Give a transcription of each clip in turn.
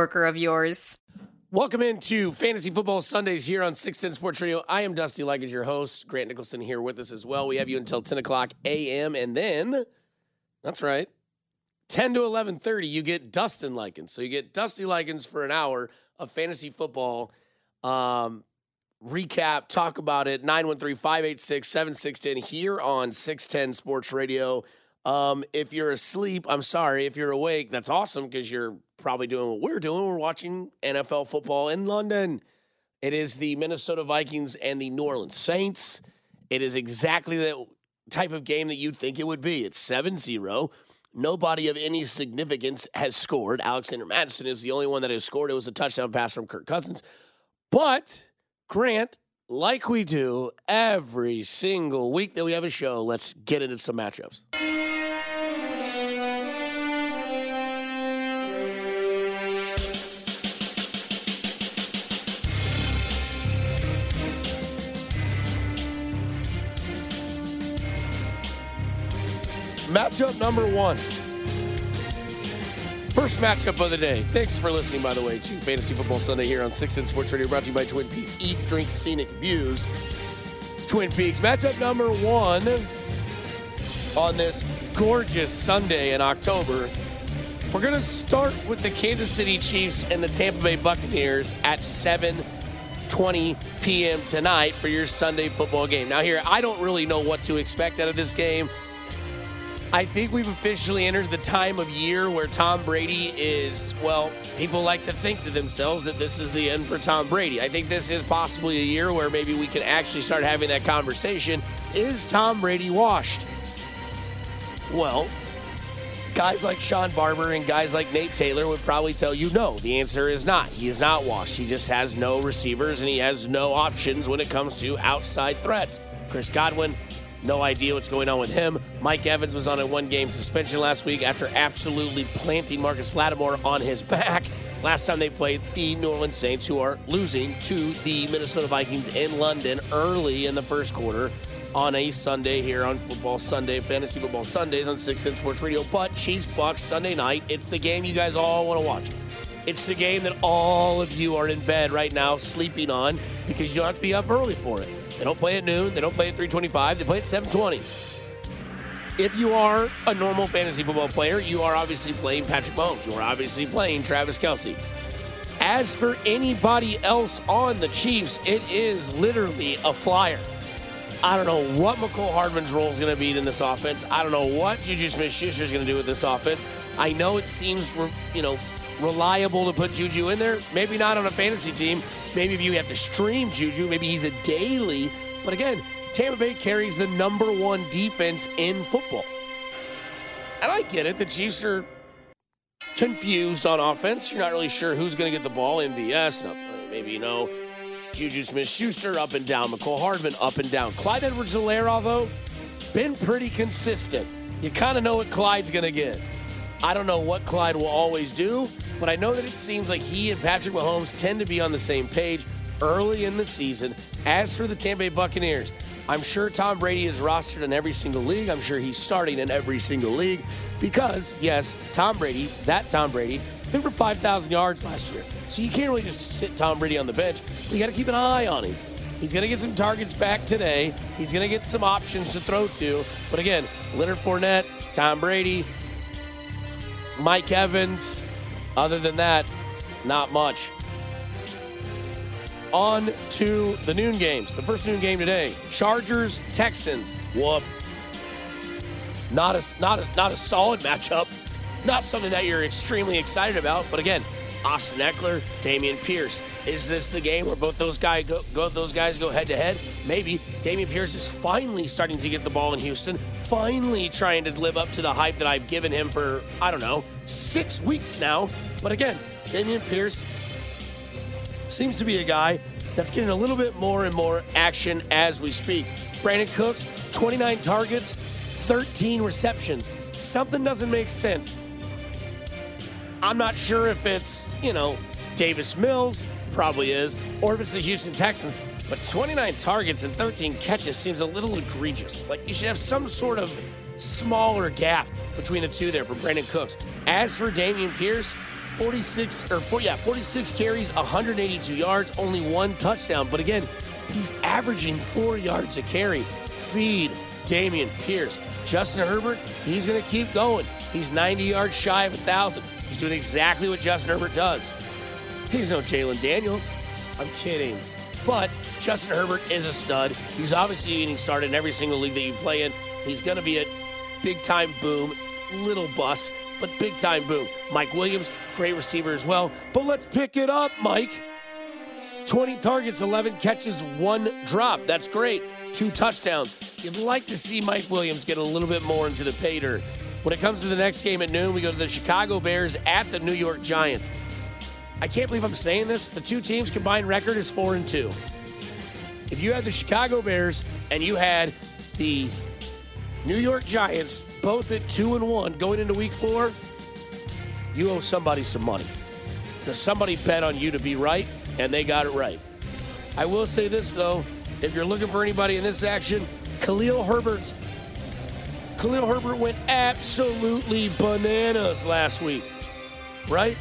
of yours. Welcome into Fantasy Football Sundays here on 610 Sports Radio. I am Dusty Leggett, your host. Grant Nicholson here with us as well. We have you until 10 o'clock a.m. and then, that's right, 10 to 11.30, you get Dustin Likens. So you get Dusty Likens for an hour of fantasy football um, recap, talk about it, 913-586-7610 here on 610 Sports Radio. Um, if you're asleep, I'm sorry. If you're awake, that's awesome because you're probably doing what we're doing. We're watching NFL football in London. It is the Minnesota Vikings and the New Orleans Saints. It is exactly the type of game that you'd think it would be. It's 7 0. Nobody of any significance has scored. Alexander Mattison is the only one that has scored. It was a touchdown pass from Kirk Cousins. But, Grant, like we do every single week that we have a show, let's get into some matchups. Matchup number one. First matchup of the day. Thanks for listening, by the way, to Fantasy Football Sunday here on 6 Sports Radio, brought to you by Twin Peaks. Eat, drink, scenic views. Twin Peaks. Matchup number one on this gorgeous Sunday in October. We're going to start with the Kansas City Chiefs and the Tampa Bay Buccaneers at 7:20 p.m. tonight for your Sunday football game. Now, here, I don't really know what to expect out of this game. I think we've officially entered the time of year where Tom Brady is, well, people like to think to themselves that this is the end for Tom Brady. I think this is possibly a year where maybe we can actually start having that conversation. Is Tom Brady washed? Well, guys like Sean Barber and guys like Nate Taylor would probably tell you no, the answer is not. He is not washed. He just has no receivers and he has no options when it comes to outside threats. Chris Godwin, no idea what's going on with him. Mike Evans was on a one game suspension last week after absolutely planting Marcus Lattimore on his back. Last time they played the New Orleans Saints, who are losing to the Minnesota Vikings in London early in the first quarter on a Sunday here on Football Sunday, Fantasy Football Sundays on 610 Sports Radio. But Chiefs Bucks Sunday night, it's the game you guys all want to watch. It's the game that all of you are in bed right now sleeping on because you don't have to be up early for it. They don't play at noon. They don't play at 325. They play at 720. If you are a normal fantasy football player, you are obviously playing Patrick Mahomes. You are obviously playing Travis Kelce. As for anybody else on the Chiefs, it is literally a flyer. I don't know what Mecole Hardman's role is going to be in this offense. I don't know what Juju Smith-Schuster is going to do with this offense. I know it seems, we're, you know, reliable to put Juju in there. Maybe not on a fantasy team. Maybe if you have to stream Juju, maybe he's a daily. But again, Tampa Bay carries the number one defense in football. And I get it. The Chiefs are confused on offense. You're not really sure who's going to get the ball. MVS, not, maybe you know Juju Smith-Schuster up and down. Mecole Hardman up and down. Clyde Edwards-Helaire, though, been pretty consistent. You kind of know what Clyde's going to get. I don't know what Clyde will always do, but I know that it seems like he and Patrick Mahomes tend to be on the same page early in the season. As for the Tampa Bay Buccaneers, I'm sure Tom Brady is rostered in every single league. I'm sure he's starting in every single league because, yes, Tom Brady, that Tom Brady, threw for 5,000 yards last year. So you can't really just sit Tom Brady on the bench. You got to keep an eye on him. He's going to get some targets back today. He's going to get some options to throw to. But again, Leonard Fournette, Tom Brady, Mike Evans. Other than that, Not much. On to the noon games. The first noon game today Chargers, Texans. Woof. Not a, not a, not a solid matchup. Not something that you're extremely excited about. But again, Austin Ekeler, Dameon Pierce. Is this the game where both those guys go, go those guys go head to head? Maybe. Dameon Pierce is finally starting to get the ball in Houston. Finally trying to live up to the hype that I've given him for I don't know six weeks now. But again, Dameon Pierce seems to be a guy that's getting a little bit more and more action as we speak. Brandin Cooks, 29 targets, 13 receptions. Something doesn't make sense. I'm not sure if it's, you know, Davis Mills, probably is, or if it's the Houston Texans. But 29 targets and 13 catches seems a little egregious. Like you should have some sort of smaller gap between the two there for Brandin Cooks. As for Dameon Pierce, 46 or 4, yeah, 46 carries, 182 yards, only one touchdown. But again, he's averaging four yards a carry. Feed Dameon Pierce. Justin Herbert, he's going to keep going. He's 90 yards shy of a 1,000. He's doing exactly what Justin Herbert does. He's no Jayden Daniels. I'm kidding. But Justin Herbert is a stud. He's obviously getting started in every single league that you play in. He's going to be a big time boom, little bust, but big time boom. Mike Williams, great receiver as well. But let's pick it up, Mike. 20 targets, 11 catches, one drop. That's great. Two touchdowns. You'd like to see Mike Williams get a little bit more into the dirt. When it comes to the next game at noon, we go to the Chicago Bears at the New York Giants. I can't believe I'm saying this. The two teams' combined record is 4 and 2. If you had the Chicago Bears and you had the New York Giants both at 2 and 1 going into week 4, you owe somebody some money. Because somebody bet on you to be right, and they got it right. I will say this, though. If you're looking for anybody in this action, Khalil Herbert. Khalil Herbert went absolutely bananas last week, right?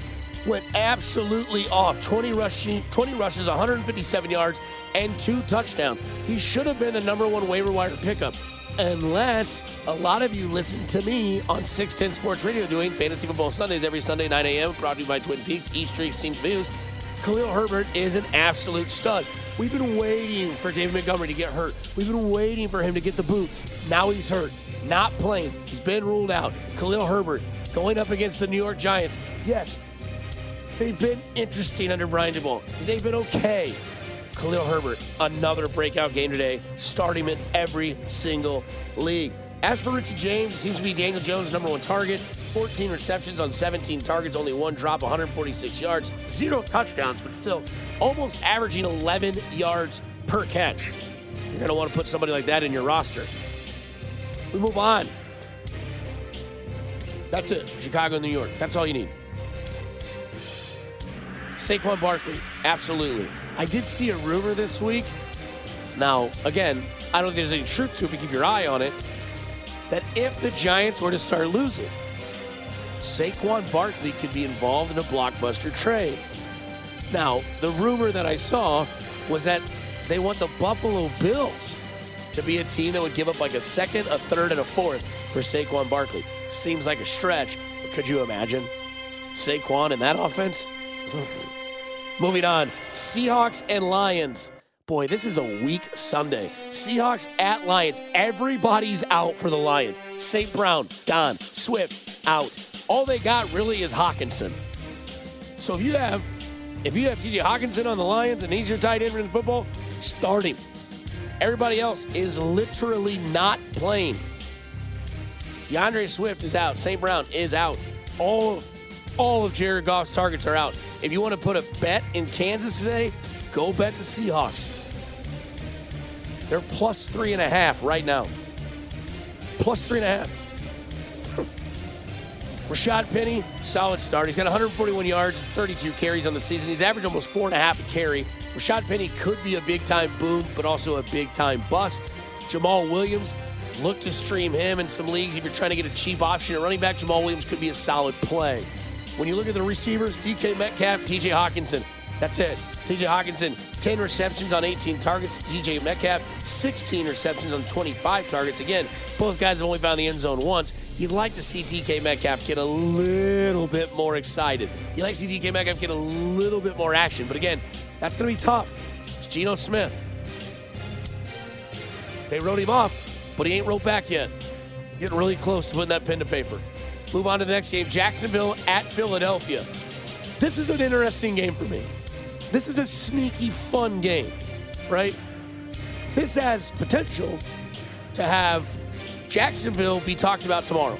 Went absolutely off. 20 rushing, 20 rushes, 157 yards, and two touchdowns. He should have been the number one waiver wire pickup unless a lot of you listen to me on 610 Sports Radio doing Fantasy Football Sundays every Sunday, 9 a.m., brought to you by Twin Peaks, East Street, Scenic Views. Khalil Herbert is an absolute stud. We've been waiting for David Montgomery to get hurt. We've been waiting for him to get the boot. Now he's hurt, not playing. He's been ruled out. Khalil Herbert going up against the New York Giants. Yes, they've been interesting under Brian Daboll. They've been okay. Khalil Herbert, another breakout game today. starting in every single league. As for Richie James, seems to be Daniel Jones' number one target. 14 receptions on 17 targets, only one drop, 146 yards, zero touchdowns, but still almost averaging 11 yards per catch. You're going to want to put somebody like that in your roster. We move on. That's it. Chicago, New York. That's all you need. Saquon Barkley, absolutely. I did see a rumor this week. Now, again, I don't think there's any truth to it, but keep your eye on it. That if the Giants were to start losing, Saquon Barkley could be involved in a blockbuster trade. Now, the rumor that I saw was that they want the Buffalo Bills to be a team that would give up like a second, a third, and a fourth for Saquon Barkley. Seems like a stretch, but could you imagine Saquon in that offense? Moving on, Seahawks and Lions. Boy, this is a weak Sunday. Seahawks at Lions. Everybody's out for the Lions. St. Brown, Don, Swift, out. All they got really is Hockenson. So if you have if you have TJ Hockenson on the Lions and he's your tight end in football, start him. Everybody else is literally not playing. D'Andre Swift is out. St. Brown is out. All of all of Jared Goff's targets are out. If you want to put a bet in Kansas today, go bet the Seahawks. They're plus three and a half right now. Plus three and a half. Rashad Penny, solid start. He's got 141 yards, 32 carries on the season. He's averaged almost four and a half a carry. Rashad Penny could be a big time boom, but also a big time bust. Jamaal Williams, look to stream him in some leagues. If you're trying to get a cheap option at running back, Jamaal Williams could be a solid play. When you look at the receivers, DK Metcalf, TJ Hockenson, That's it. TJ Hockenson, 10 receptions on 18 targets. DJ Metcalf, 16 receptions on 25 targets. Again, both guys have only found the end zone once. You'd like to see DK Metcalf get a little bit more excited. You'd like to see DK Metcalf get a little bit more action. But again, that's going to be tough. It's Geno Smith. They wrote him off, but he ain't wrote back yet. Getting really close to putting that pen to paper. Move on to the next game Jacksonville at Philadelphia. This is an interesting game for me. This is a sneaky, fun game, right? This has potential to have Jacksonville be talked about tomorrow.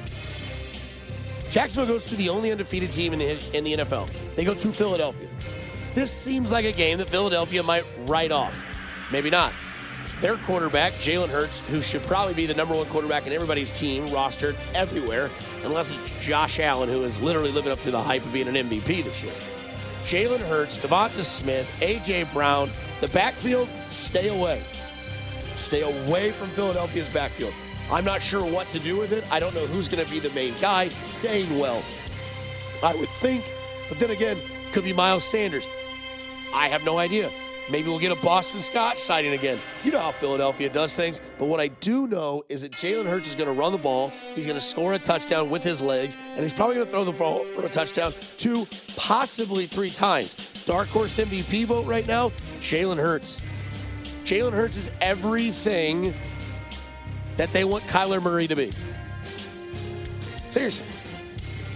Jacksonville goes to the only undefeated team in the, in the NFL. They go to Philadelphia. This seems like a game that Philadelphia might write off. Maybe not. Their quarterback, Jalen Hurts, who should probably be the number one quarterback in everybody's team, rostered everywhere, unless it's Josh Allen, who is literally living up to the hype of being an MVP this year. Jalen Hurts, Devonta Smith, A.J. Brown, the backfield, stay away. Stay away from Philadelphia's backfield. I'm not sure what to do with it. I don't know who's going to be the main guy. Gainwell, I would think. But then again, could be Miles Sanders. I have no idea. Maybe we'll get a Boston Scott sighting again. You know how Philadelphia does things. But what I do know is that Jalen Hurts is going to run the ball. He's going to score a touchdown with his legs, and he's probably going to throw the ball for a touchdown two, possibly three times. Dark horse MVP vote right now, Jalen Hurts. Jalen Hurts is everything that they want Kyler Murray to be. Seriously.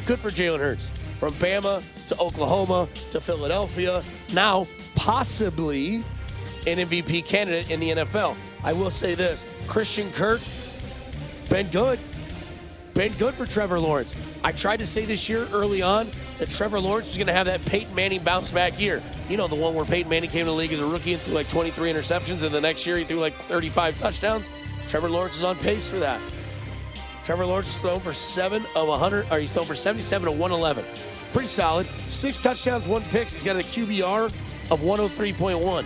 Good for Jalen Hurts. From Bama to Oklahoma to Philadelphia, now possibly an MVP candidate in the NFL. I will say this Christian Kirk, been good. Been good for Trevor Lawrence. I tried to say this year early on that Trevor Lawrence is going to have that Peyton Manning bounce back year. You know, the one where Peyton Manning came to the league as a rookie and threw like 23 interceptions, and the next year he threw like 35 touchdowns. Trevor Lawrence is on pace for that. Trevor Lawrence is thrown for seven of 100, or he's thrown for 77 of 111. Pretty solid. Six touchdowns, one picks. He's got a QBR of 103.1.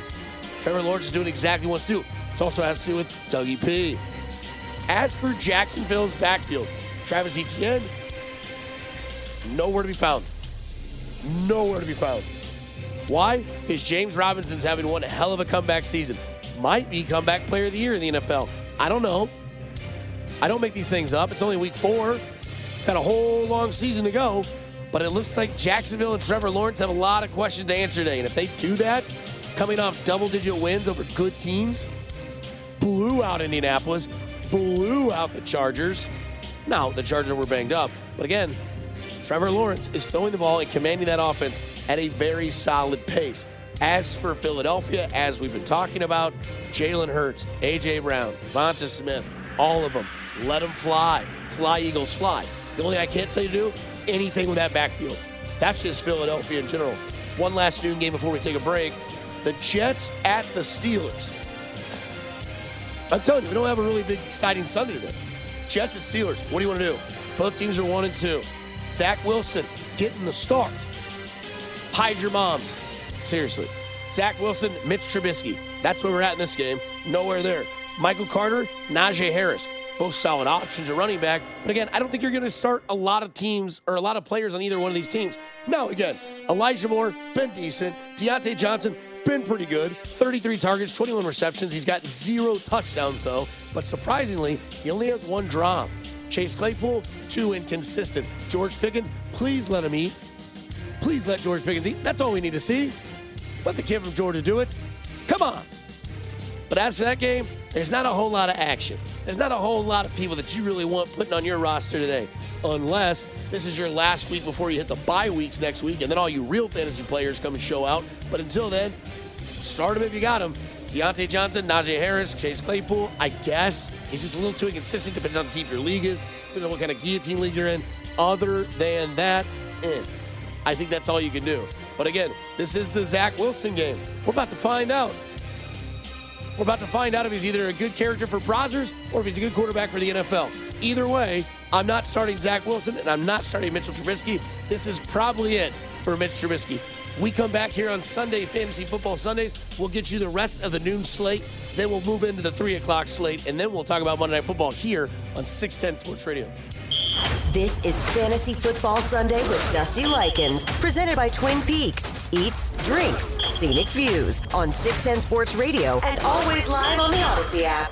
Trevor Lawrence is doing exactly what he wants to do. It also has to do with Dougie P. As for Jacksonville's backfield, Travis Etienne, nowhere to be found. Nowhere to be found. Why? Because James Robinson's having one hell of a comeback season. Might be comeback player of the year in the NFL. I don't know. I don't make these things up. It's only week four. Got a whole long season to go. But it looks like Jacksonville and Trevor Lawrence have a lot of questions to answer today. And if they do that, coming off double digit wins over good teams, blew out Indianapolis, blew out the Chargers. Now, the Chargers were banged up. But again, Trevor Lawrence is throwing the ball and commanding that offense at a very solid pace. As for Philadelphia, as we've been talking about, Jalen Hurts, A.J. Brown, Devonta Smith, all of them, let them fly. Fly, Eagles, fly. The only thing I can't tell you to do, anything with that backfield. That's just Philadelphia in general. One last noon game before we take a break. The Jets at the Steelers. I'm telling you, we don't have a really big exciting Sunday today. Jets and Steelers. What do you want to do? Both teams are one and two. Zach Wilson getting the start. Hide your moms. Seriously. Zach Wilson, Mitch Trubisky. That's where we're at in this game. Nowhere there. Michael Carter, Najee Harris. Both solid options at running back. But again, I don't think you're going to start a lot of teams or a lot of players on either one of these teams. Now, again, Elijah Moore, been decent. Diontae Johnson, been pretty good. 33 targets, 21 receptions. He's got zero touchdowns, though. But surprisingly, he only has one drop. Chase Claypool, too inconsistent. George Pickens, please let him eat. Please let George Pickens eat. That's all we need to see. Let the kid from Georgia do it. Come on. But as for that game, there's not a whole lot of action. There's not a whole lot of people that you really want putting on your roster today. Unless this is your last week before you hit the bye weeks next week, and then all you real fantasy players come and show out. But until then, start them if you got them. Diontae Johnson, Najee Harris, Chase Claypool, I guess. He's just a little too inconsistent, depends on how deep your league is, depends on what kind of guillotine league you're in. Other than that, eh. I think that's all you can do. But again, this is the Zach Wilson game. We're about to find out. We're about to find out if he's either a good character for Brazzers or if he's a good quarterback for the NFL. Either way, I'm not starting Zach Wilson and I'm not starting Mitchell Trubisky. This is probably it for Mitch Trubisky. We come back here on Sunday, Fantasy Football Sundays. We'll get you the rest of the noon slate. Then we'll move into the 3 o'clock slate. And then we'll talk about Monday Night Football here on 610 Sports Radio. This is Fantasy Football Sunday with Dusty Likens, presented by Twin Peaks. Eats, drinks, scenic views on 610 Sports Radio and always live on the Odyssey app.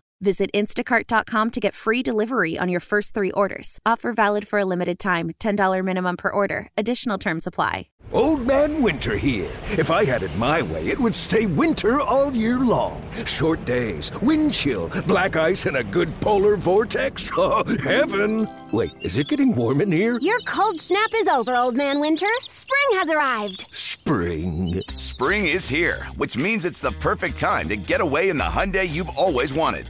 Visit instacart.com to get free delivery on your first three orders. Offer valid for a limited time $10 minimum per order. Additional terms apply. Old Man Winter here. If I had it my way, it would stay winter all year long. Short days, wind chill, black ice, and a good polar vortex. Oh, heaven! Wait, is it getting warm in here? Your cold snap is over, Old Man Winter. Spring has arrived. Spring. Spring is here, which means it's the perfect time to get away in the Hyundai you've always wanted.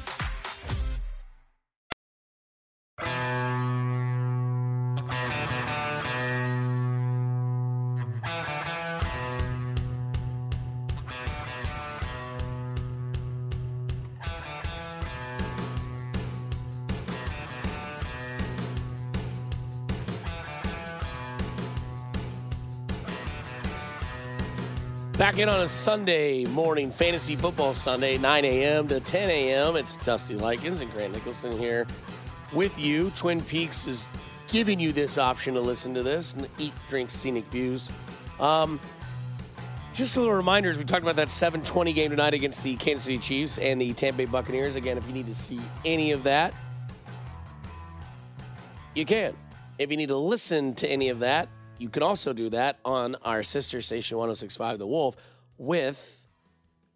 Back in on a Sunday morning, Fantasy Football Sunday, 9 a.m. to 10 a.m. It's Dusty Likens and Grant Nicholson here with you. Twin Peaks is giving you this option to listen to this and eat, drink, scenic views. Um, just a little reminders. We talked about that 7:20 game tonight against the Kansas City Chiefs and the Tampa Bay Buccaneers. Again, if you need to see any of that, you can. If you need to listen to any of that, you can also do that on our sister station 1065 The Wolf with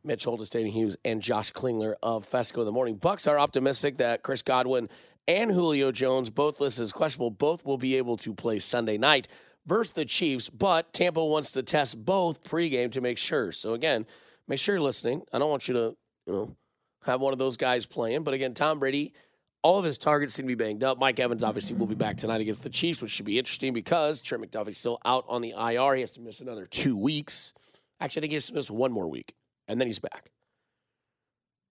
Mitch Holthus, Dayton Hughes, and Josh Klingler of Fescoe in the Morning. Bucks are optimistic that Chris Godwin and Julio Jones, both listed as questionable, both will be able to play Sunday night versus the Chiefs, but Tampa wants to test both pregame to make sure. So again, make sure you're listening. I don't want you to, you know, have one of those guys playing. But again, Tom Brady, all of his targets seem to be banged up. Mike Evans obviously will be back tonight against the Chiefs, which should be interesting because Trent McDuffie's still out on the IR. He has to miss another two weeks. Actually, I think he has to miss one more week, and then he's back.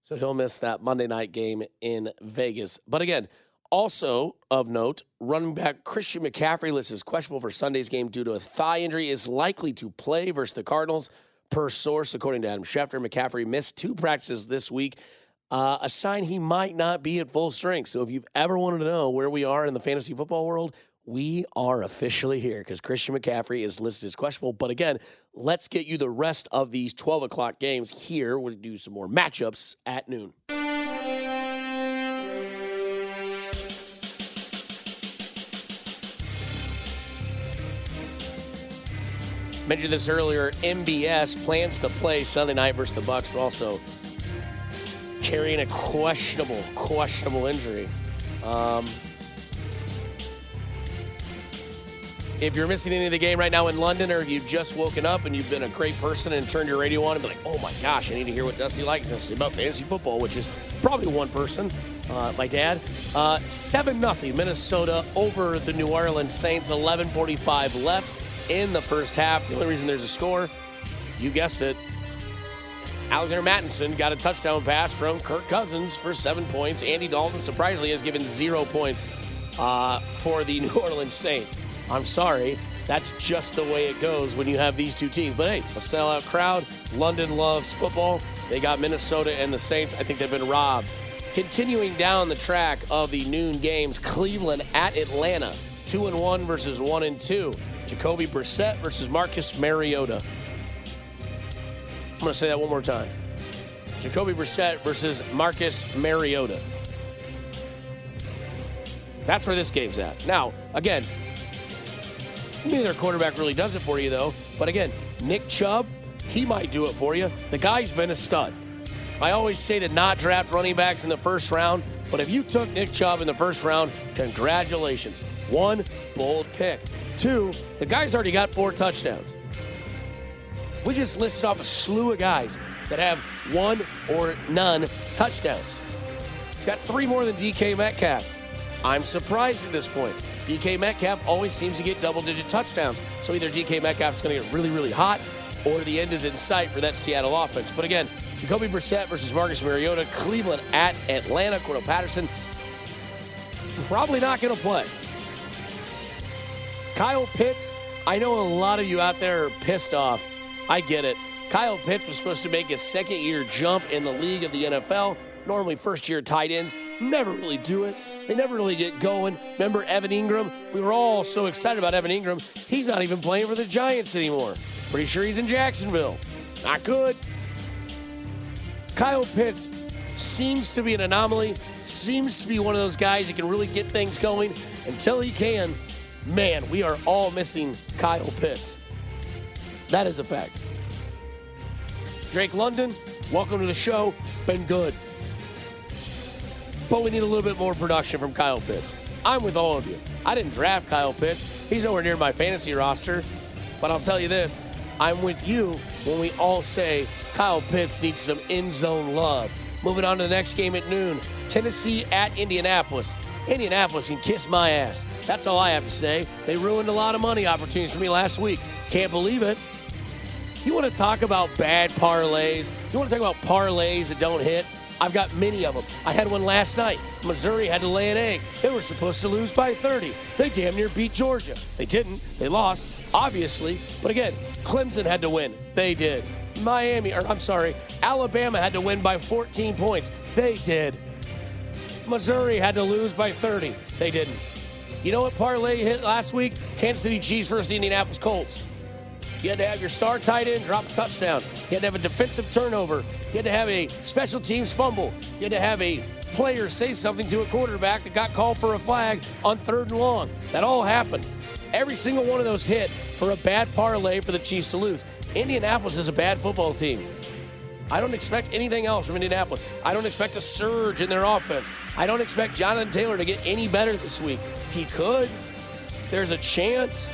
So he'll miss that Monday night game in Vegas. But again, also of note, running back Christian McCaffrey listed as questionable for Sunday's game due to a thigh injury, is likely to play versus the Cardinals. Per source, according to Adam Schefter, McCaffrey missed two practices this week, uh, a sign he might not be at full strength. So if you've ever wanted to know where we are in the fantasy football world, we are officially here because Christian McCaffrey is listed as questionable. But again, let's get you the rest of these 12 o'clock games here. We'll do some more matchups at noon. Mentioned this earlier. MVS plans to play Sunday night versus the Bucks, but also carrying a questionable, questionable injury. Um, if you're missing any of the game right now in London, or if you've just woken up and you've been a great person and turned your radio on and be like, "Oh my gosh, I need to hear what Dusty likes about fantasy football," which is probably one person, uh, my dad. Uh, Seven nothing Minnesota over the New Orleans Saints. 11:45 left in the first half. The only reason there's a score, you guessed it. Alexander Mattison got a touchdown pass from Kirk Cousins for seven points. Andy Dalton, surprisingly, has given zero points uh, for the New Orleans Saints. I'm sorry. That's just the way it goes when you have these two teams. But hey, a sellout crowd. London loves football. They got Minnesota and the Saints. I think they've been robbed. Continuing down the track of the noon games, Cleveland at Atlanta. Two and one versus one and two. Jacoby Brissett versus Marcus Mariota. I'm going to say that one more time. Jacoby Brissett versus Marcus Mariota. That's where this game's at. Now, again, neither quarterback really does it for you, though. But again, Nick Chubb, he might do it for you. The guy's been a stud. I always say to not draft running backs in the first round, but if you took Nick Chubb in the first round, congratulations. One, bold pick. Two, the guy's already got four touchdowns. We just listed off a slew of guys that have one or none touchdowns. He's got three more than DK Metcalf. I'm surprised at this point. DK Metcalf always seems to get double digit touchdowns. So either DK Metcalf is going to get really, really hot or the end is in sight for that Seattle offense. But again, Jacoby Brissett versus Marcus Mariota, Cleveland at Atlanta. Cordarrelle Patterson probably not going to play. Kyle Pitts, I know a lot of you out there are pissed off. I get it. Kyle Pitts was supposed to make his second year jump in the league of the NFL. Normally, first year tight ends never really do it. They never really get going. Remember Evan Engram? We were all so excited about Evan Engram. He's not even playing for the Giants anymore. Pretty sure he's in Jacksonville. Not good. Kyle Pitts seems to be an anomaly, seems to be one of those guys that can really get things going. Until he can, man, we are all missing Kyle Pitts. That is a fact. Drake London, welcome to the show. Been good. But we need a little bit more production from Kyle Pitts. I'm with all of you. I didn't draft Kyle Pitts. He's nowhere near my fantasy roster. But I'll tell you this I'm with you when we all say Kyle Pitts needs some end zone love. Moving on to the next game at noon Tennessee at Indianapolis. Indianapolis can kiss my ass. That's all I have to say. They ruined a lot of money opportunities for me last week. Can't believe it. You want to talk about bad parlays? You want to talk about parlays that don't hit? I've got many of them. I had one last night. Missouri had to lay an egg. They were supposed to lose by 30. They damn near beat Georgia. They didn't. They lost, obviously. But again, Clemson had to win. They did. Miami, or I'm sorry, Alabama had to win by 14 points. They did. Missouri had to lose by 30. They didn't. You know what parlay hit last week? Kansas City Chiefs versus the Indianapolis Colts. You had to have your star tight end drop a touchdown. You had to have a defensive turnover. You had to have a special teams fumble. You had to have a player say something to a quarterback that got called for a flag on third and long. That all happened. Every single one of those hit for a bad parlay for the Chiefs to lose. Indianapolis is a bad football team. I don't expect anything else from Indianapolis. I don't expect a surge in their offense. I don't expect Jonathan Taylor to get any better this week. He could. There's a chance.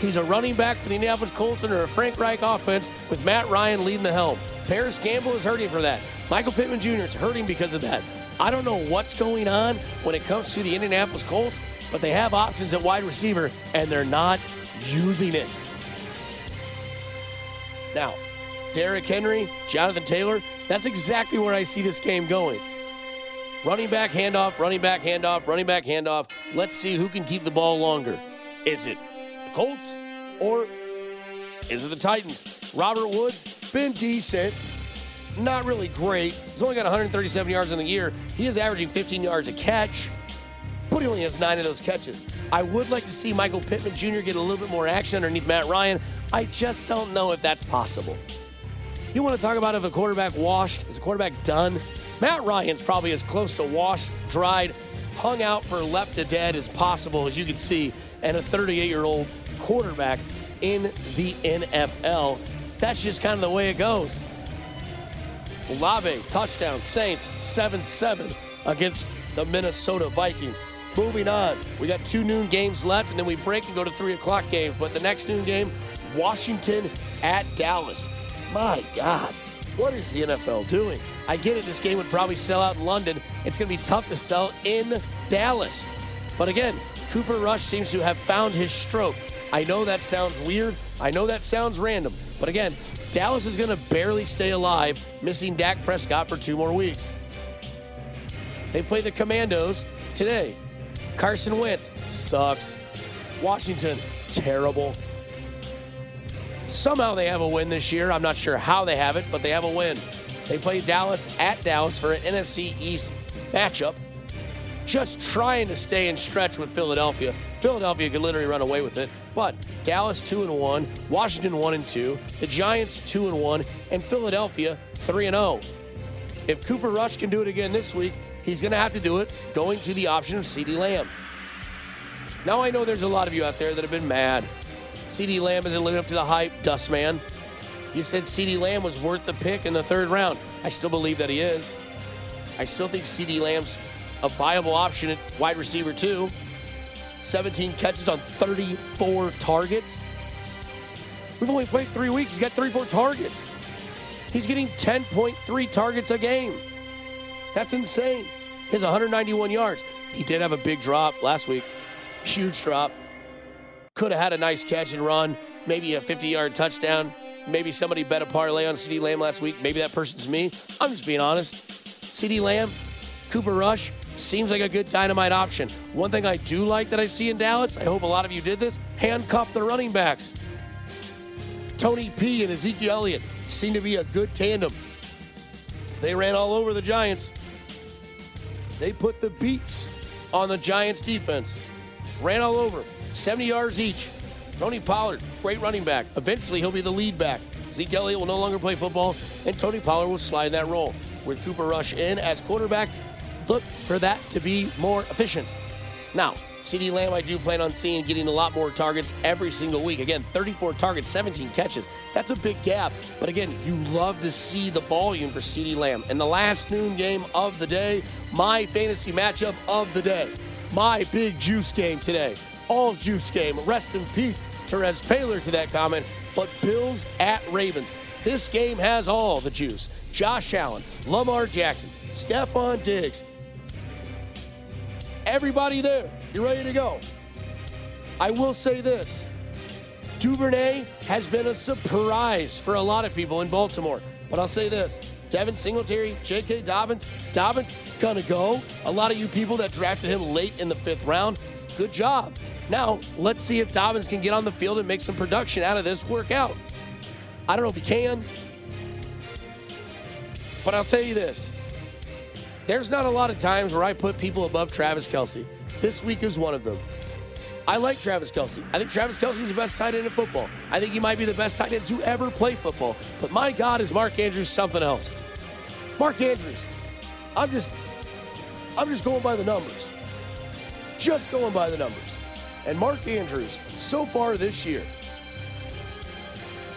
He's a running back for the Indianapolis Colts under a Frank Reich offense with Matt Ryan leading the helm. Parris Campbell is hurting for that. Michael Pittman Jr. is hurting because of that. I don't know what's going on when it comes to the Indianapolis Colts, but they have options at wide receiver and they're not using it. Now, Derrick Henry, Jonathan Taylor, that's exactly where I see this game going. Running back handoff, running back handoff, running back handoff. Let's see who can keep the ball longer. Is it Colts or is it the Titans? Robert Woods, been decent. Not really great. He's only got 137 yards in the year. He is averaging 15 yards a catch, but he only has nine of those catches. I would like to see Michael Pittman Jr. get a little bit more action underneath Matt Ryan. I just don't know if that's possible. You want to talk about if a quarterback washed? Is a quarterback done? Matt Ryan's probably as close to washed, dried, hung out for left to dead as possible, as you can see, and a 38 year old quarterback in the NFL. That's just kind of the way it goes. Olave, touchdown, Saints 7 7 against the Minnesota Vikings. Moving on, we got two noon games left, and then we break and go to 3 o'clock game. But the next noon game, Washington at Dallas. My God, what is the NFL doing? I get it, this game would probably sell out in London. It's going to be tough to sell in Dallas. But again, Cooper Rush seems to have found his stroke. I know that sounds weird. I know that sounds random. But again, Dallas is going to barely stay alive, missing Dak Prescott for two more weeks. They play the Commandos today. Carson Wentz sucks. Washington, terrible. Somehow they have a win this year. I'm not sure how they have it, but they have a win. They play Dallas at Dallas for an NFC East matchup. Just trying to stay in stretch with Philadelphia. Philadelphia could literally run away with it. But Dallas 2 and 1, Washington 1 and 2, the Giants 2 and 1, and Philadelphia 3 and 0. If Cooper Rush can do it again this week, he's going to have to do it going to the option of CeeDee Lamb. Now I know there's a lot of you out there that have been mad. CeeDee Lamb isn't living up to the hype, Dustman. You said CeeDee Lamb was worth the pick in the third round. I still believe that he is. I still think CeeDee Lamb's a viable option at wide receiver, too. 17 catches on 34 targets. We've only played three weeks. He's got 34 targets. He's getting 10.3 targets a game. That's insane. He has 191 yards. He did have a big drop last week. Huge drop. Could have had a nice catch and run, maybe a 50 yard touchdown. Maybe somebody bet a parlay on CeeDee Lamb last week. Maybe that person's me. I'm just being honest. CeeDee Lamb, Cooper Rush, seems like a good dynamite option. One thing I do like that I see in Dallas, I hope a lot of you did this, handcuff the running backs. Tony P and Ezekiel Elliott seem to be a good tandem. They ran all over the Giants. They put the beats on the Giants defense. Ran all over. 70 yards each. Tony Pollard, great running back. Eventually, he'll be the lead back. Zeke Elliott will no longer play football, and Tony Pollard will slide that role. With Cooper Rush in as quarterback, look for that to be more efficient. Now, CeeDee Lamb, I do plan on seeing getting a lot more targets every single week. Again, 34 targets, 17 catches. That's a big gap. But again, you love to see the volume for CeeDee Lamb. And the last noon game of the day, my fantasy matchup of the day, my big juice game today. All juice game. Rest in peace, Terez Paylor to that comment. But Bills at Ravens. This game has all the juice. Josh Allen, Lamar Jackson, Stefon Diggs, everybody there. You ready to go? I will say this Duvernay has been a surprise for a lot of people in Baltimore. But I'll say this Devin Singletary, J.K. Dobbins, Dobbins gonna go. A lot of you people that drafted him late in the fifth round, good job. Now, let's see if Dobbins can get on the field and make some production out of this workout. I don't know if he can, but I'll tell you this there's not a lot of times where I put people above Travis Kelce. This week is one of them. I like Travis Kelce. I think Travis Kelce is the best tight end in football. I think he might be the best tight end to ever play football. But my God, is Mark Andrews something else? Mark Andrews. I'm just, I'm just going by the numbers. Just going by the numbers. And Mark Andrews, so far this year,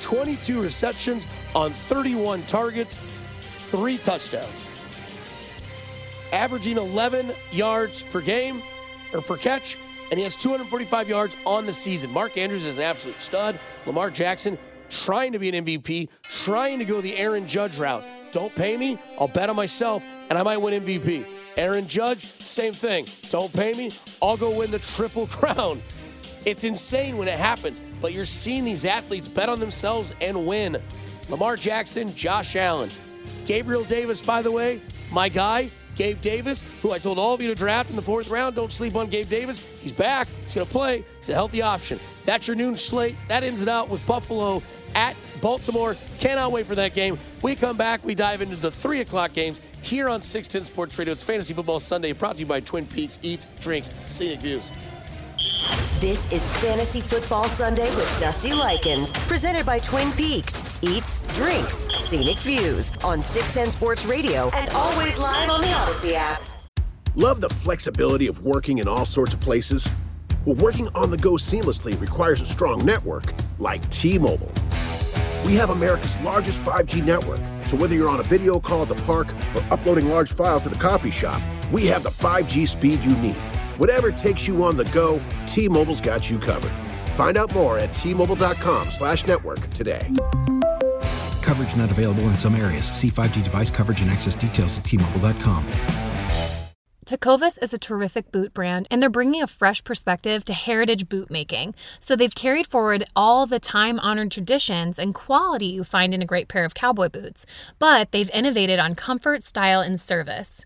22 receptions on 31 targets, three touchdowns averaging 11 yards per game or per catch, and he has 245 yards on the season. Mark Andrews is an absolute stud. Lamar Jackson trying to be an MVP, trying to go the Aaron Judge route. Don't pay me, I'll bet on myself, and I might win MVP. Aaron Judge, same thing. Don't pay me, I'll go win the Triple Crown. It's insane when it happens, but you're seeing these athletes bet on themselves and win. Lamar Jackson, Josh Allen. Gabriel Davis, by the way, my guy, Gabe Davis, who I told all of you to draft in the fourth round. Don't sleep on Gabe Davis. He's back. He's going to play. He's a healthy option. That's your noon slate. That ends it out with Buffalo at Baltimore. Cannot wait for that game. We come back. We dive into the 3 o'clock games here on 610 Sports Radio. It's Fantasy Football Sunday brought to you by Twin Peaks Eats, Drinks, Scenic Views. This is Fantasy Football Sunday with Dusty Likens, presented by Twin Peaks. Eats, drinks, scenic views on 610 Sports Radio and always live on the Odyssey app. Love the flexibility of working in all sorts of places? Well, working on the go seamlessly requires a strong network like T Mobile. We have America's largest 5G network, so whether you're on a video call at the park or uploading large files at the coffee shop, we have the 5G speed you need. Whatever takes you on the go, T-Mobile's got you covered. Find out more at T-Mobile.com slash network today. Coverage not available in some areas. See 5G device coverage and access details at T-Mobile.com. Tecovas is a terrific boot brand, and they're bringing a fresh perspective to heritage boot making. So they've carried forward all the time honored traditions and quality you find in a great pair of cowboy boots, but they've innovated on comfort, style, and service.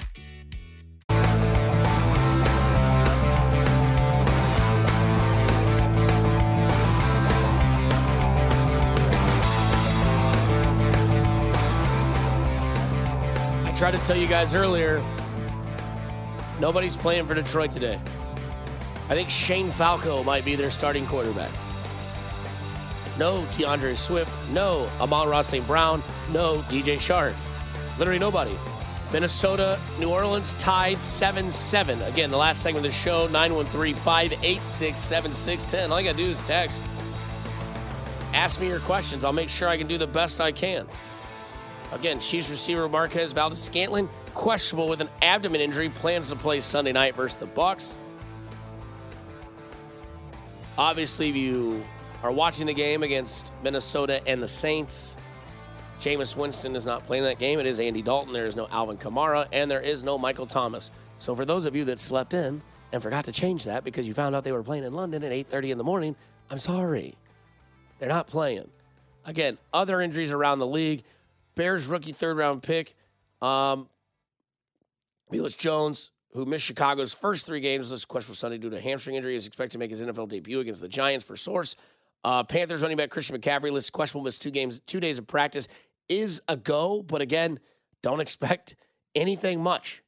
tried to tell you guys earlier, nobody's playing for Detroit today. I think Shane Falco might be their starting quarterback. No D'Andre Swift. No Amon-Ra St. Brown. No DJ Chark. Literally nobody. Minnesota, New Orleans tied 7 7. Again, the last segment of the show 913 586 7610. All you got to do is text. Ask me your questions. I'll make sure I can do the best I can. Again, Chiefs receiver Marquez Valdes Scantling, questionable with an abdomen injury, plans to play Sunday night versus the Bucks. Obviously, if you are watching the game against Minnesota and the Saints, Jameis Winston is not playing that game. It is Andy Dalton. There is no Alvin Kamara, and there is no Michael Thomas. So for those of you that slept in and forgot to change that because you found out they were playing in London at 8:30 in the morning, I'm sorry. They're not playing. Again, other injuries around the league. Bears rookie third round pick, um, Jones, who missed Chicago's first three games. This question Sunday due to hamstring injury, is expected to make his NFL debut against the Giants per source. Uh, Panthers running back Christian McCaffrey lists questionable, missed two games, two days of practice. Is a go, but again, don't expect anything much.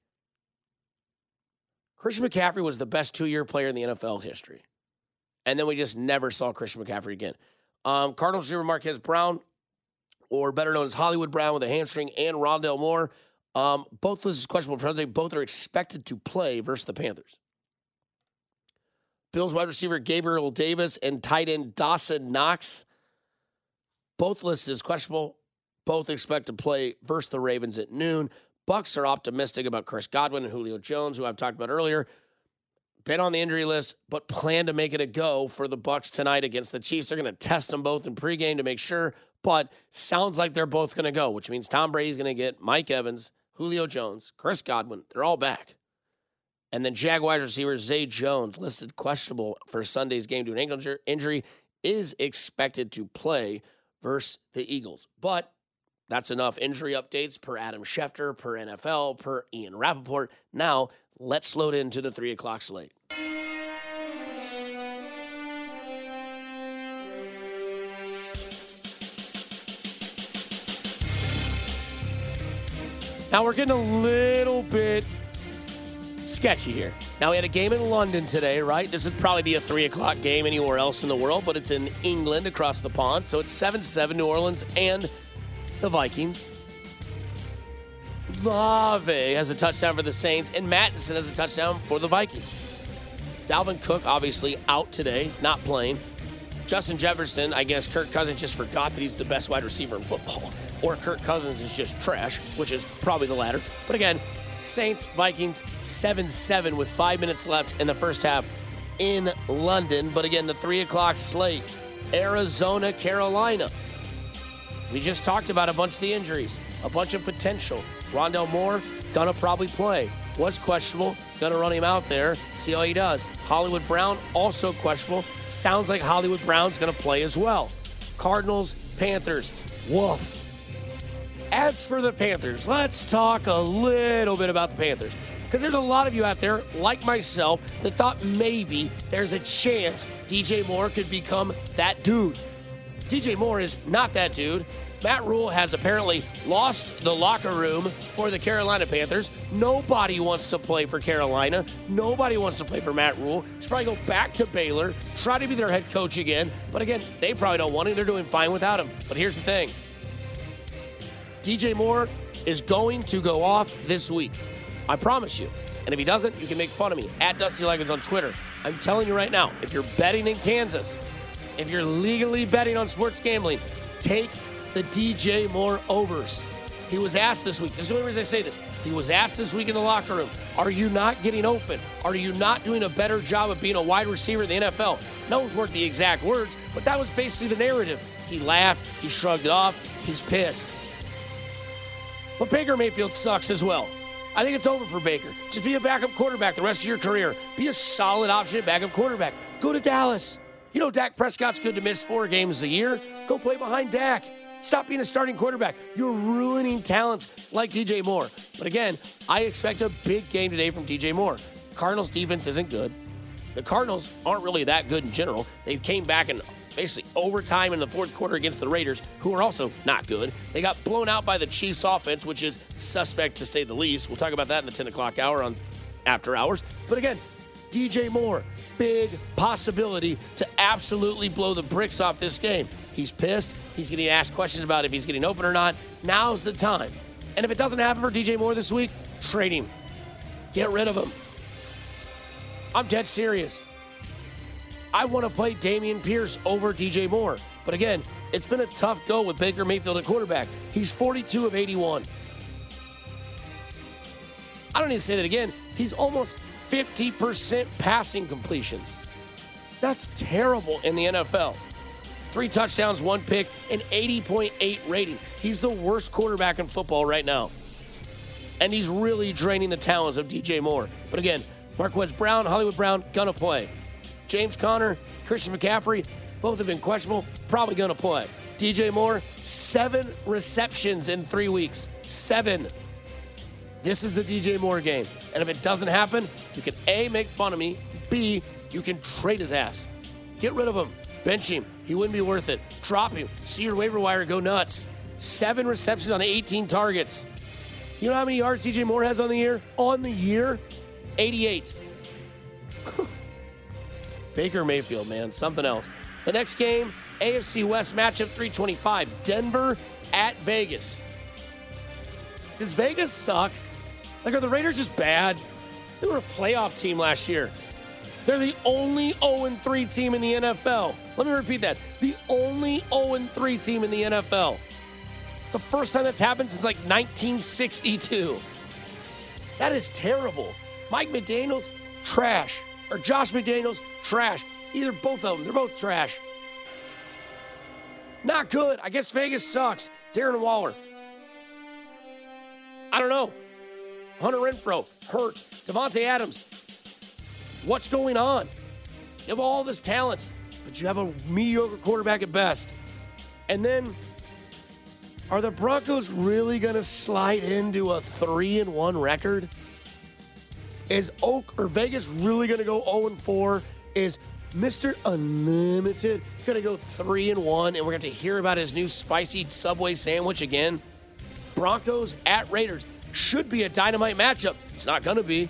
Christian McCaffrey was the best two year player in the NFL history. And then we just never saw Christian McCaffrey again. Um, Cardinals receiver Marquez Brown, or better known as Hollywood Brown with a hamstring, and Rondale Moore. Um, both this is questionable for Sunday. Both are expected to play versus the Panthers. Bills wide receiver Gabriel Davis and tight end Dawson Knox. Both listed as questionable. Both expect to play versus the Ravens at noon. Bucks are optimistic about Chris Godwin and Julio Jones, who I've talked about earlier. Been on the injury list, but plan to make it a go for the Bucks tonight against the Chiefs. They're going to test them both in pregame to make sure, but sounds like they're both going to go, which means Tom Brady's going to get Mike Evans, Julio Jones, Chris Godwin. They're all back. And then Jaguars receiver Zay Jones, listed questionable for Sunday's game due to an ankle injury, is expected to play versus the Eagles. But that's enough injury updates per Adam Schefter, per NFL, per Ian Rapoport. Now, let's load into the 3 o'clock slate. Now, we're getting a little bit sketchy here. Now, we had a game in London today, right? This would probably be a 3 o'clock game anywhere else in the world, but it's in England across the pond. So it's 7 7 New Orleans and the Vikings. Lave has a touchdown for the Saints, and Mattison has a touchdown for the Vikings. Dalvin Cook, obviously, out today, not playing. Justin Jefferson, I guess Kirk Cousins just forgot that he's the best wide receiver in football. Or Kirk Cousins is just trash, which is probably the latter. But again, Saints, Vikings, 7 7 with five minutes left in the first half in London. But again, the 3 o'clock slate Arizona, Carolina. We just talked about a bunch of the injuries, a bunch of potential. Rondale Moore, gonna probably play. was questionable. Gonna run him out there, see how he does. Hollywood Brown, also questionable. Sounds like Hollywood Brown's gonna play as well. Cardinals, Panthers, woof. As for the Panthers, let's talk a little bit about the Panthers. Because there's a lot of you out there, like myself, that thought maybe there's a chance DJ Moore could become that dude. DJ Moore is not that dude. Matt Rhule has apparently lost the locker room for the Carolina Panthers. Nobody wants to play for Carolina. Nobody wants to play for Matt Rhule. Should probably go back to Baylor, try to be their head coach again. But again, they probably don't want him. They're doing fine without him. But here's the thing DJ Moore is going to go off this week. I promise you. And if he doesn't, you can make fun of me at Dusty Legends on Twitter. I'm telling you right now, if you're betting in Kansas, if you're legally betting on sports gambling, take the DJ Moore overs. He was asked this week. This is the only reason I say this. He was asked this week in the locker room, Are you not getting open? Are you not doing a better job of being a wide receiver in the NFL? No one's worth the exact words, but that was basically the narrative. He laughed, he shrugged it off, he's pissed. But Baker Mayfield sucks as well. I think it's over for Baker. Just be a backup quarterback the rest of your career. Be a solid option at backup quarterback. Go to Dallas. You know Dak Prescott's good to miss four games a year. Go play behind Dak. Stop being a starting quarterback. You're ruining talents like DJ Moore. But again, I expect a big game today from DJ Moore. Cardinals defense isn't good. The Cardinals aren't really that good in general. They came back in basically overtime in the fourth quarter against the Raiders, who are also not good. They got blown out by the Chiefs offense, which is suspect to say the least. We'll talk about that in the 10 o'clock hour on after hours. But again, DJ Moore, big possibility to absolutely blow the bricks off this game. He's pissed. He's getting asked questions about if he's getting open or not. Now's the time. And if it doesn't happen for DJ Moore this week, trade him. Get rid of him. I'm dead serious. I want to play Dameon Pierce over DJ Moore. But again, it's been a tough go with Baker Mayfield at quarterback. He's 42 of 81. I don't need to say that again. He's almost 50% passing completions. That's terrible in the NFL. Three touchdowns, one pick, an 80.8 rating. He's the worst quarterback in football right now. And he's really draining the talents of DJ Moore. But again, Marquise Brown, Hollywood Brown, gonna play. James Conner, Christian McCaffrey, both have been questionable, probably going to play. DJ Moore, seven receptions in three weeks. Seven. This is the DJ Moore game. And if it doesn't happen, you can A, make fun of me, B, you can trade his ass. Get rid of him. Bench him. He wouldn't be worth it. Drop him. See your waiver wire go nuts. Seven receptions on 18 targets. You know how many yards DJ Moore has on the year? On the year? 88. Baker Mayfield, man, something else. The next game, AFC West matchup 325, Denver at Vegas. Does Vegas suck? Like, are the Raiders just bad? They were a playoff team last year. They're the only 0 3 team in the NFL. Let me repeat that. The only 0 3 team in the NFL. It's the first time that's happened since like 1962. That is terrible. Mike McDaniels, trash. Or Josh McDaniels, trash. Either both of them, they're both trash. Not good. I guess Vegas sucks. Darren Waller. I don't know. Hunter Renfrow, hurt. Davante Adams. What's going on? You have all this talent, but you have a mediocre quarterback at best. And then, are the Broncos really going to slide into a three and one record? Is Oak or Vegas really going to go 0 and 4? Is Mr. Unlimited to go 3 and 1 and we're to hear about his new spicy Subway sandwich again? Broncos at Raiders should be a dynamite matchup. It's not to be.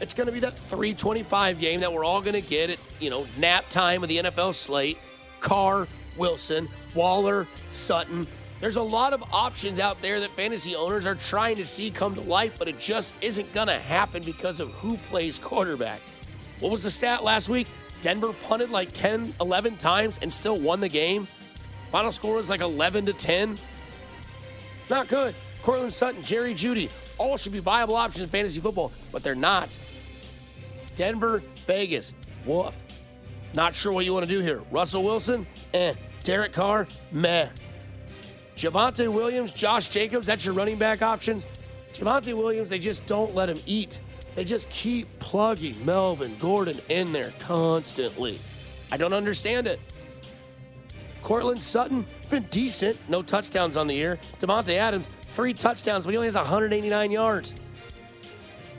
It's to be that 325 game that we're all to get at, you know, nap time of the NFL slate. Carr, Wilson, Waller, Sutton, there's a lot of options out there that fantasy owners are trying to see come to life, but it just isn't to happen because of who plays quarterback. What was the stat last week? Denver punted like 10, 11 times and still won the game. Final score was like 11 to 10. Not good. Courtland Sutton, Jerry Jeudy, all should be viable options in fantasy football, but they're not. Denver, Vegas, woof. Not sure what you want to do here. Russell Wilson, eh. Derek Carr, meh. Javonte Williams, Josh Jacobs, that's your running back options. Javonte Williams, they just don't let him eat. They just keep plugging Melvin Gordon in there constantly. I don't understand it. Courtland Sutton, been decent. No touchdowns on the year. Davante Adams, three touchdowns, but he only has 189 yards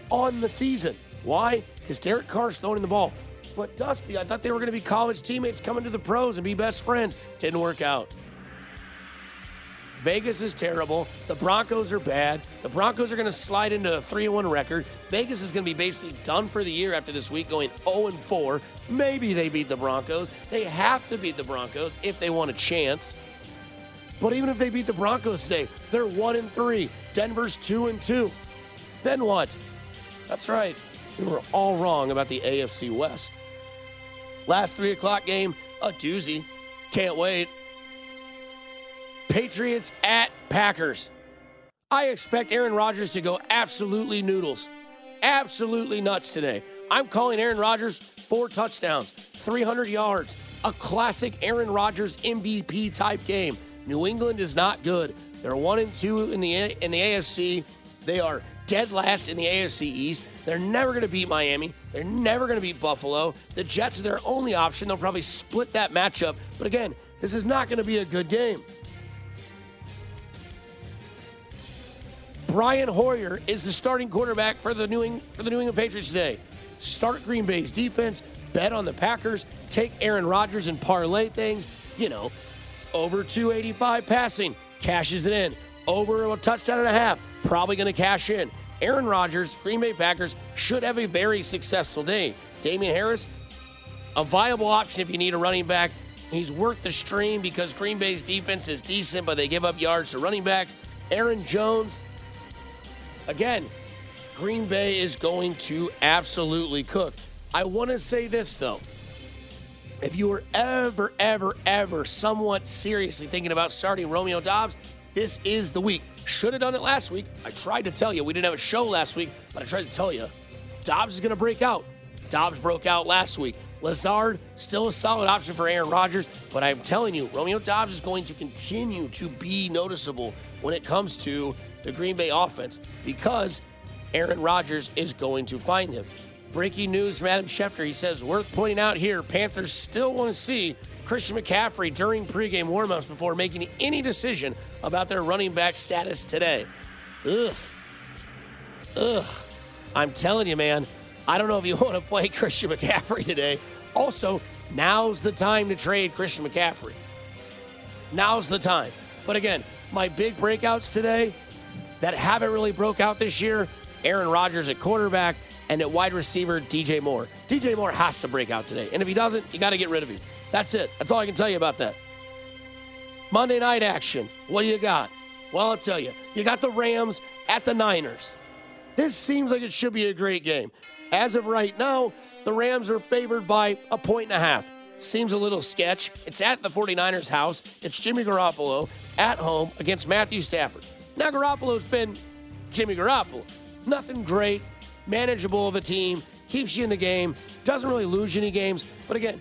on the season. Why? Because Derek Carr's throwing the ball. But Dusty, I thought they were going to be college teammates coming to the pros and be best friends. Didn't work out. Vegas is terrible. The Broncos are bad. The Broncos are going to slide into a 3 1 record. Vegas is going to be basically done for the year after this week, going 0 4. Maybe they beat the Broncos. They have to beat the Broncos if they want a chance. But even if they beat the Broncos today, they're 1 and 3. Denver's 2 and 2. Then what? That's right. We were all wrong about the AFC West. Last 3 o'clock game, a doozy. Can't wait. Patriots at Packers. I expect Aaron Rodgers to go absolutely noodles. Absolutely nuts today. I'm calling Aaron Rodgers four touchdowns, 300 yards, a classic Aaron Rodgers MVP type game. New England is not good. They're 1 and 2 in the in the AFC. They are dead last in the AFC East. They're never going to beat Miami. They're never going to beat Buffalo. The Jets are their only option. They'll probably split that matchup. But again, this is not going to be a good game. Brian Hoyer is the starting quarterback for the New England, for the New England Patriots today. Start Green Bay's defense, bet on the Packers, take Aaron Rodgers and parlay things. You know, over 285 passing, cashes it in. Over a touchdown and a half, probably going to cash in. Aaron Rodgers, Green Bay Packers should have a very successful day. Damien Harris, a viable option if you need a running back. He's worth the stream because Green Bay's defense is decent, but they give up yards to running backs. Aaron Jones, Again, Green Bay is going to absolutely cook. I want to say this, though. If you were ever, ever, ever somewhat seriously thinking about starting Romeo Dobbs, this is the week. Should have done it last week. I tried to tell you. We didn't have a show last week, but I tried to tell you. Dobbs is going to break out. Dobbs broke out last week. Lazard, still a solid option for Aaron Rodgers, but I'm telling you, Romeo Dobbs is going to continue to be noticeable when it comes to the Green Bay offense because Aaron Rodgers is going to find him. Breaking news from Adam Schefter. He says, worth pointing out here, Panthers still want to see Christian McCaffrey during pregame warmups before making any decision about their running back status today. Ugh. Ugh. I'm telling you, man, I don't know if you want to play Christian McCaffrey today. Also, now's the time to trade Christian McCaffrey. Now's the time. But again, my big breakouts today that haven't really broke out this year Aaron Rodgers at quarterback and at wide receiver DJ Moore. DJ Moore has to break out today. And if he doesn't, you got to get rid of him. That's it. That's all I can tell you about that. Monday night action. What do you got? Well, I'll tell you. You got the Rams at the Niners. This seems like it should be a great game. As of right now, the Rams are favored by a point and a half. Seems a little sketch. It's at the 49ers' house. It's Jimmy Garoppolo at home against Matthew Stafford. Now, Garoppolo's been Jimmy Garoppolo. Nothing great, manageable of a team, keeps you in the game, doesn't really lose any games. But again,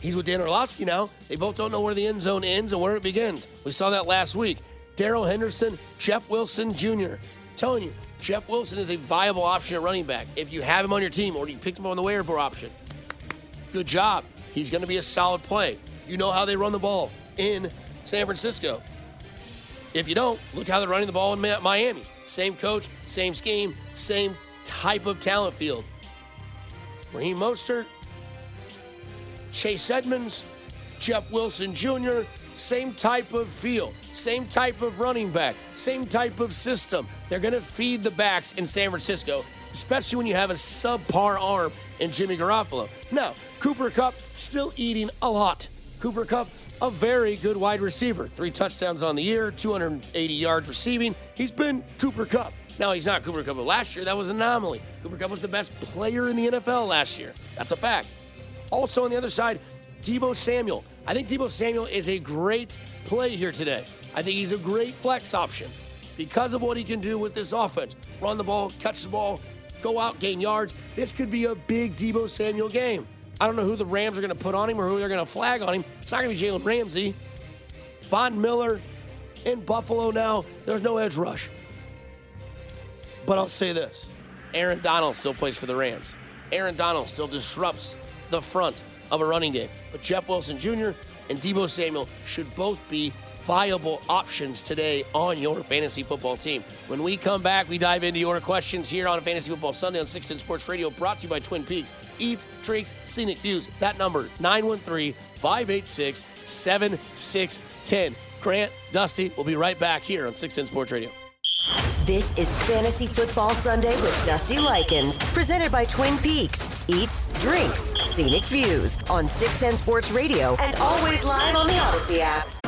he's with Dan Orlovsky now. They both don't know where the end zone ends and where it begins. We saw that last week. Darrell Henderson, Jeff Wilson Jr. telling you, Jeff Wilson is a viable option at running back. If you have him on your team or you picked him on the waiver option, good job. He's going to be a solid play. You know how they run the ball in San Francisco. If you don't, look how they're running the ball in Miami. Same coach, same scheme, same type of talent field. Raheem Mostert, Chase Edmonds, Jeff Wilson Jr., same type of field, same type of running back, same type of system. They're going to feed the backs in San Francisco, especially when you have a subpar arm in Jimmy Garoppolo. Now, Cooper Kupp still eating a lot. Cooper Kupp a very good wide receiver. Three touchdowns on the year, 280 yards receiving. He's been Cooper Kupp. Now, he's not Cooper Kupp last year. That was an anomaly. Cooper Kupp was the best player in the NFL last year. That's a fact. Also, on the other side, Deebo Samuel. I think Deebo Samuel is a great play here today. I think he's a great flex option because of what he can do with this offense run the ball, catch the ball, go out, gain yards. This could be a big Deebo Samuel game. I don't know who the Rams are going to put on him or who they're going to flag on him. It's not going to be Jalen Ramsey. Von Miller in Buffalo now. There's no edge rush. But I'll say this Aaron Donald still plays for the Rams. Aaron Donald still disrupts the front of a running game. But Jeff Wilson Jr. and Deebo Samuel should both be viable options today on your fantasy football team. When we come back, we dive into your questions here on Fantasy Football Sunday on 610 Sports Radio, brought to you by Twin Peaks. Eats, drinks, scenic views. That number, 913 586 7610. Grant, Dusty, we'll be right back here on 610 Sports Radio. This is Fantasy Football Sunday with Dusty Likens, presented by Twin Peaks. Eats, drinks, scenic views on 610 Sports Radio and always live on the Audacy app.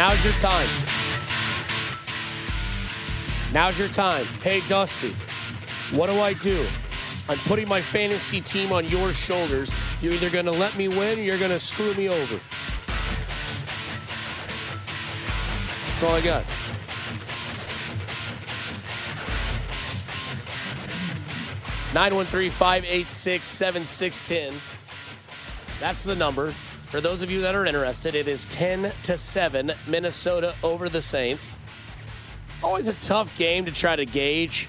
Now's your time. Now's your time. Hey, Dusty, what do I do? I'm putting my fantasy team on your shoulders. You're either going to let me win or you're going to screw me over. That's all I got. Nine one three five eight six seven six ten. That's the number. For those of you that are interested, it is 10 to 7, Minnesota over the Saints. Always a tough game to try to gauge.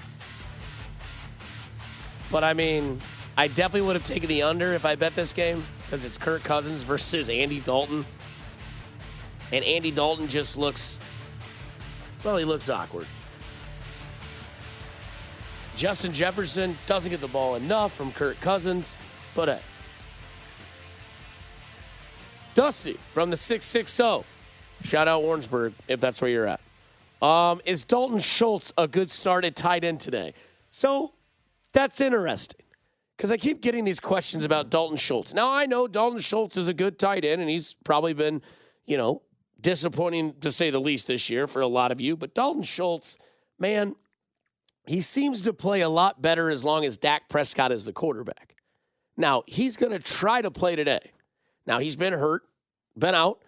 But I mean, I definitely would have taken the under if I bet this game because it's Kirk Cousins versus Andy Dalton. And Andy Dalton just looks, well, he looks awkward. Justin Jefferson doesn't get the ball enough from Kirk Cousins, but hey. Dusty from the 660. Shout out Warrensburg if that's where you're at. Um, is Dalton Schultz a good start at tight end today? So that's interesting because I keep getting these questions about Dalton Schultz. Now, I know Dalton Schultz is a good tight end and he's probably been, you know, disappointing to say the least this year for a lot of you. But Dalton Schultz, man, he seems to play a lot better as long as Dak Prescott is the quarterback. Now, he's going to try to play today. Now, he's been hurt, been out.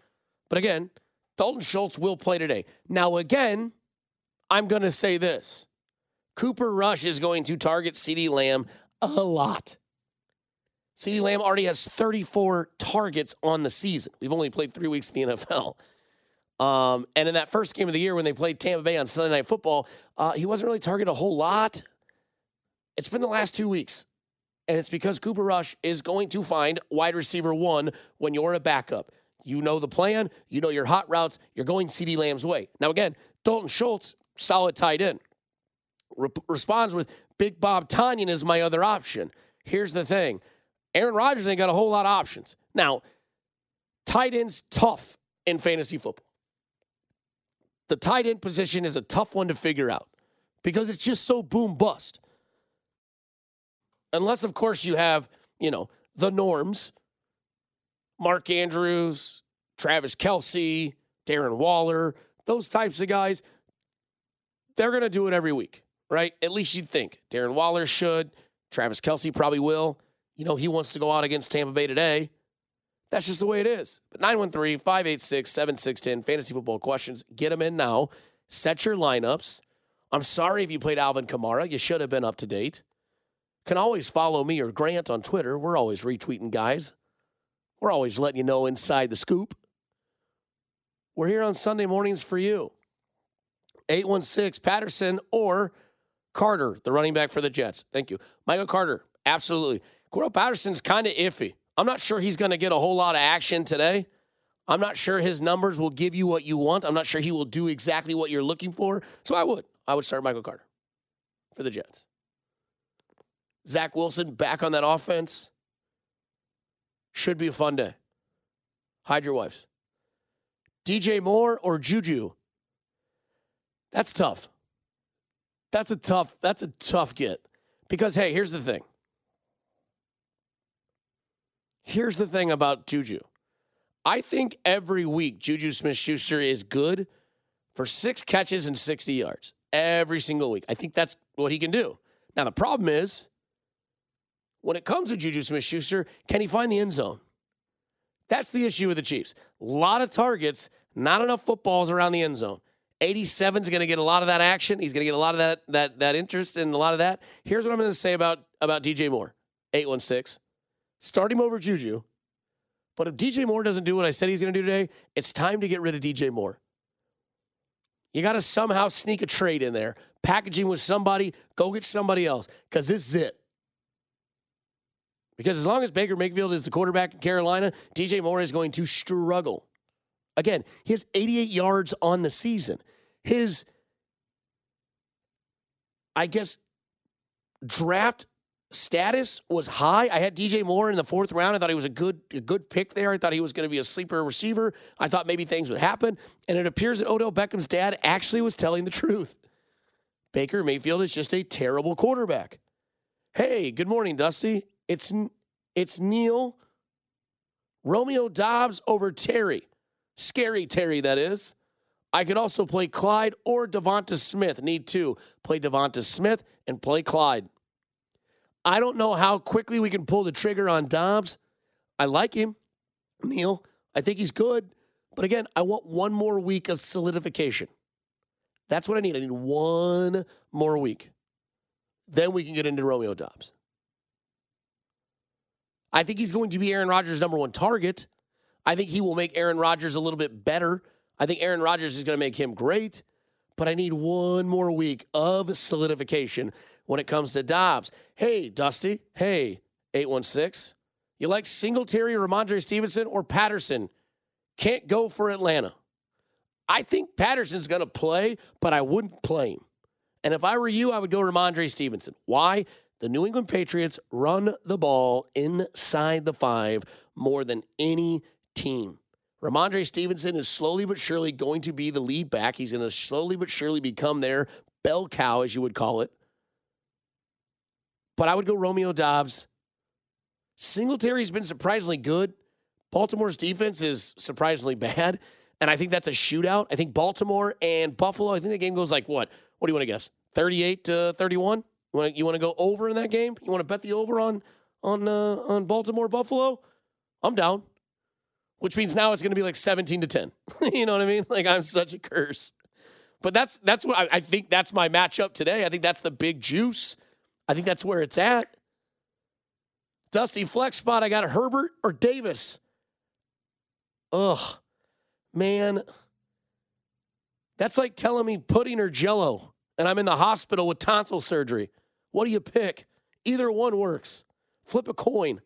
But again, Dalton Schultz will play today. Now, again, I'm going to say this Cooper Rush is going to target CeeDee Lamb a lot. CeeDee Lamb already has 34 targets on the season. We've only played three weeks in the NFL. Um, and in that first game of the year when they played Tampa Bay on Sunday Night Football, uh, he wasn't really targeted a whole lot. It's been the last two weeks. And it's because Cooper Rush is going to find wide receiver one when you're a backup. You know the plan, you know your hot routes, you're going CeeDee Lamb's way. Now, again, Dalton Schultz, solid tight end. Re- responds with Big Bob Tonyan is my other option. Here's the thing Aaron Rodgers ain't got a whole lot of options. Now, tight end's tough in fantasy football. The tight end position is a tough one to figure out because it's just so boom bust. Unless, of course, you have, you know, the norms Mark Andrews, Travis Kelce, Darren Waller, those types of guys. They're going to do it every week, right? At least you'd think. Darren Waller should. Travis Kelce probably will. You know, he wants to go out against Tampa Bay today. That's just the way it is. But 913 586 7610, fantasy football questions. Get them in now. Set your lineups. I'm sorry if you played Alvin Kamara. You should have been up to date. Can always follow me or Grant on Twitter. We're always retweeting guys. We're always letting you know inside the scoop. We're here on Sunday mornings for you. 816 Patterson or Carter, the running back for the Jets. Thank you. Michael Carter, absolutely. Cordarrelle Patterson's kind of iffy. I'm not sure he's going to get a whole lot of action today. I'm not sure his numbers will give you what you want. I'm not sure he will do exactly what you're looking for. So I would. I would start Michael Carter for the Jets. Zach Wilson back on that offense. Should be a fun day. Hide your wives. DJ Moore or Juju? That's tough. That's a tough, that's a tough get. Because hey, here's the thing. Here's the thing about Juju. I think every week Juju Smith Schuster is good for six catches and 60 yards every single week. I think that's what he can do. Now, the problem is when it comes to Juju Smith Schuster, can he find the end zone? That's the issue with the Chiefs. A lot of targets, not enough footballs around the end zone. 87 is going to get a lot of that action. He's going to get a lot of that that that interest and a lot of that. Here's what I'm going to say about about DJ Moore. 816. Start him over Juju. But if DJ Moore doesn't do what I said he's going to do today, it's time to get rid of DJ Moore. You got to somehow sneak a trade in there, packaging with somebody, go get somebody else, because this is it. Because as long as Baker Mayfield is the quarterback in Carolina, DJ Moore is going to struggle. Again, he has 88 yards on the season. His, I guess, draft status was high. I had DJ Moore in the fourth round. I thought he was a good a good pick there. I thought he was going to be a sleeper receiver. I thought maybe things would happen. And it appears that Odell Beckham's dad actually was telling the truth. Baker Mayfield is just a terrible quarterback. Hey, good morning, Dusty. It's it's Neil Romeo Dobbs over Terry. Scary Terry, that is. I could also play Clyde or Devonta Smith. Need to play Devonta Smith and play Clyde. I don't know how quickly we can pull the trigger on Dobbs. I like him, Neil. I think he's good. But again, I want one more week of solidification. That's what I need. I need one more week. Then we can get into Romeo Dobbs. I think he's going to be Aaron Rodgers' number one target. I think he will make Aaron Rodgers a little bit better. I think Aaron Rodgers is going to make him great. But I need one more week of solidification when it comes to Dobbs. Hey, Dusty. Hey, 816. You like Singletary, Rhamondre Stevenson, or Patterson? Can't go for Atlanta. I think Patterson's going to play, but I wouldn't play him. And if I were you, I would go Rhamondre Stevenson. Why? The New England Patriots run the ball inside the five more than any team. Rhamondre Stevenson is slowly but surely going to be the lead back. He's going to slowly but surely become their bell cow, as you would call it. But I would go Romeo Dobbs. Singletary's been surprisingly good. Baltimore's defense is surprisingly bad. And I think that's a shootout. I think Baltimore and Buffalo, I think the game goes like what? What do you want to guess? 38 to 31? You want to, you want to go over in that game? You want to bet the over on on uh, on Baltimore Buffalo? I'm down. Which means now it's going to be like 17 to 10. you know what I mean? Like I'm such a curse. But that's that's what I, I think that's my matchup today. I think that's the big juice. I think that's where it's at. Dusty flex spot. I got Herbert or Davis. Ugh, man. That's like telling me pudding or jello, and I'm in the hospital with tonsil surgery. What do you pick? Either one works. Flip a coin.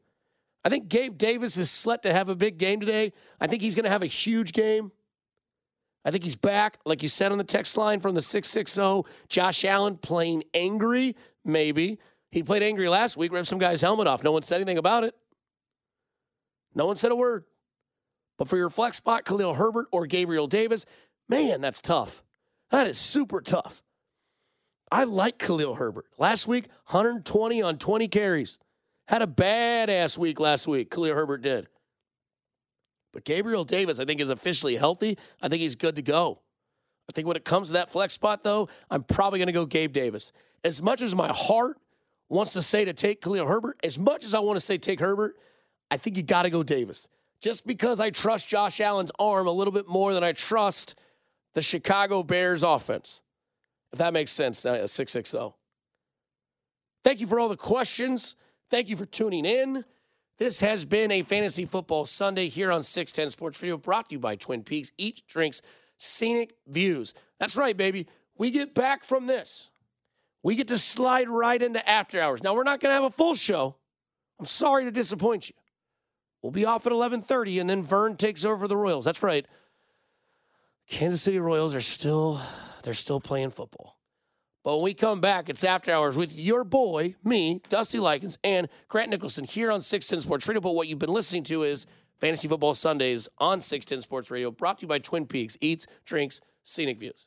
I think Gabe Davis is set to have a big game today. I think he's going to have a huge game. I think he's back, like you said on the text line from the 660. Josh Allen playing angry, maybe. He played angry last week, ripped some guy's helmet off. No one said anything about it. No one said a word. But for your flex spot, Khalil Herbert or Gabriel Davis, man, that's tough. That is super tough. I like Khalil Herbert. Last week, 120 on 20 carries. Had a badass week last week, Khalil Herbert did. But Gabriel Davis, I think, is officially healthy. I think he's good to go. I think when it comes to that flex spot, though, I'm probably going to go Gabe Davis. As much as my heart wants to say to take Khalil Herbert, as much as I want to say take Herbert, I think you got to go Davis. Just because I trust Josh Allen's arm a little bit more than I trust the Chicago Bears offense. If that makes sense, 660. Thank you for all the questions. Thank you for tuning in. This has been a Fantasy Football Sunday here on 610 Sports Radio, brought to you by Twin Peaks. Eat drinks, scenic views. That's right, baby. We get back from this. We get to slide right into after hours. Now we're not going to have a full show. I'm sorry to disappoint you. We'll be off at 11:30 and then Vern takes over the Royals. That's right. Kansas City Royals are still they're still playing football. But when we come back, it's after hours with your boy, me, Dusty Likens, and Grant Nicholson here on 610 Sports Radio. But what you've been listening to is Fantasy Football Sundays on 610 Sports Radio, brought to you by Twin Peaks Eats, Drinks, Scenic Views.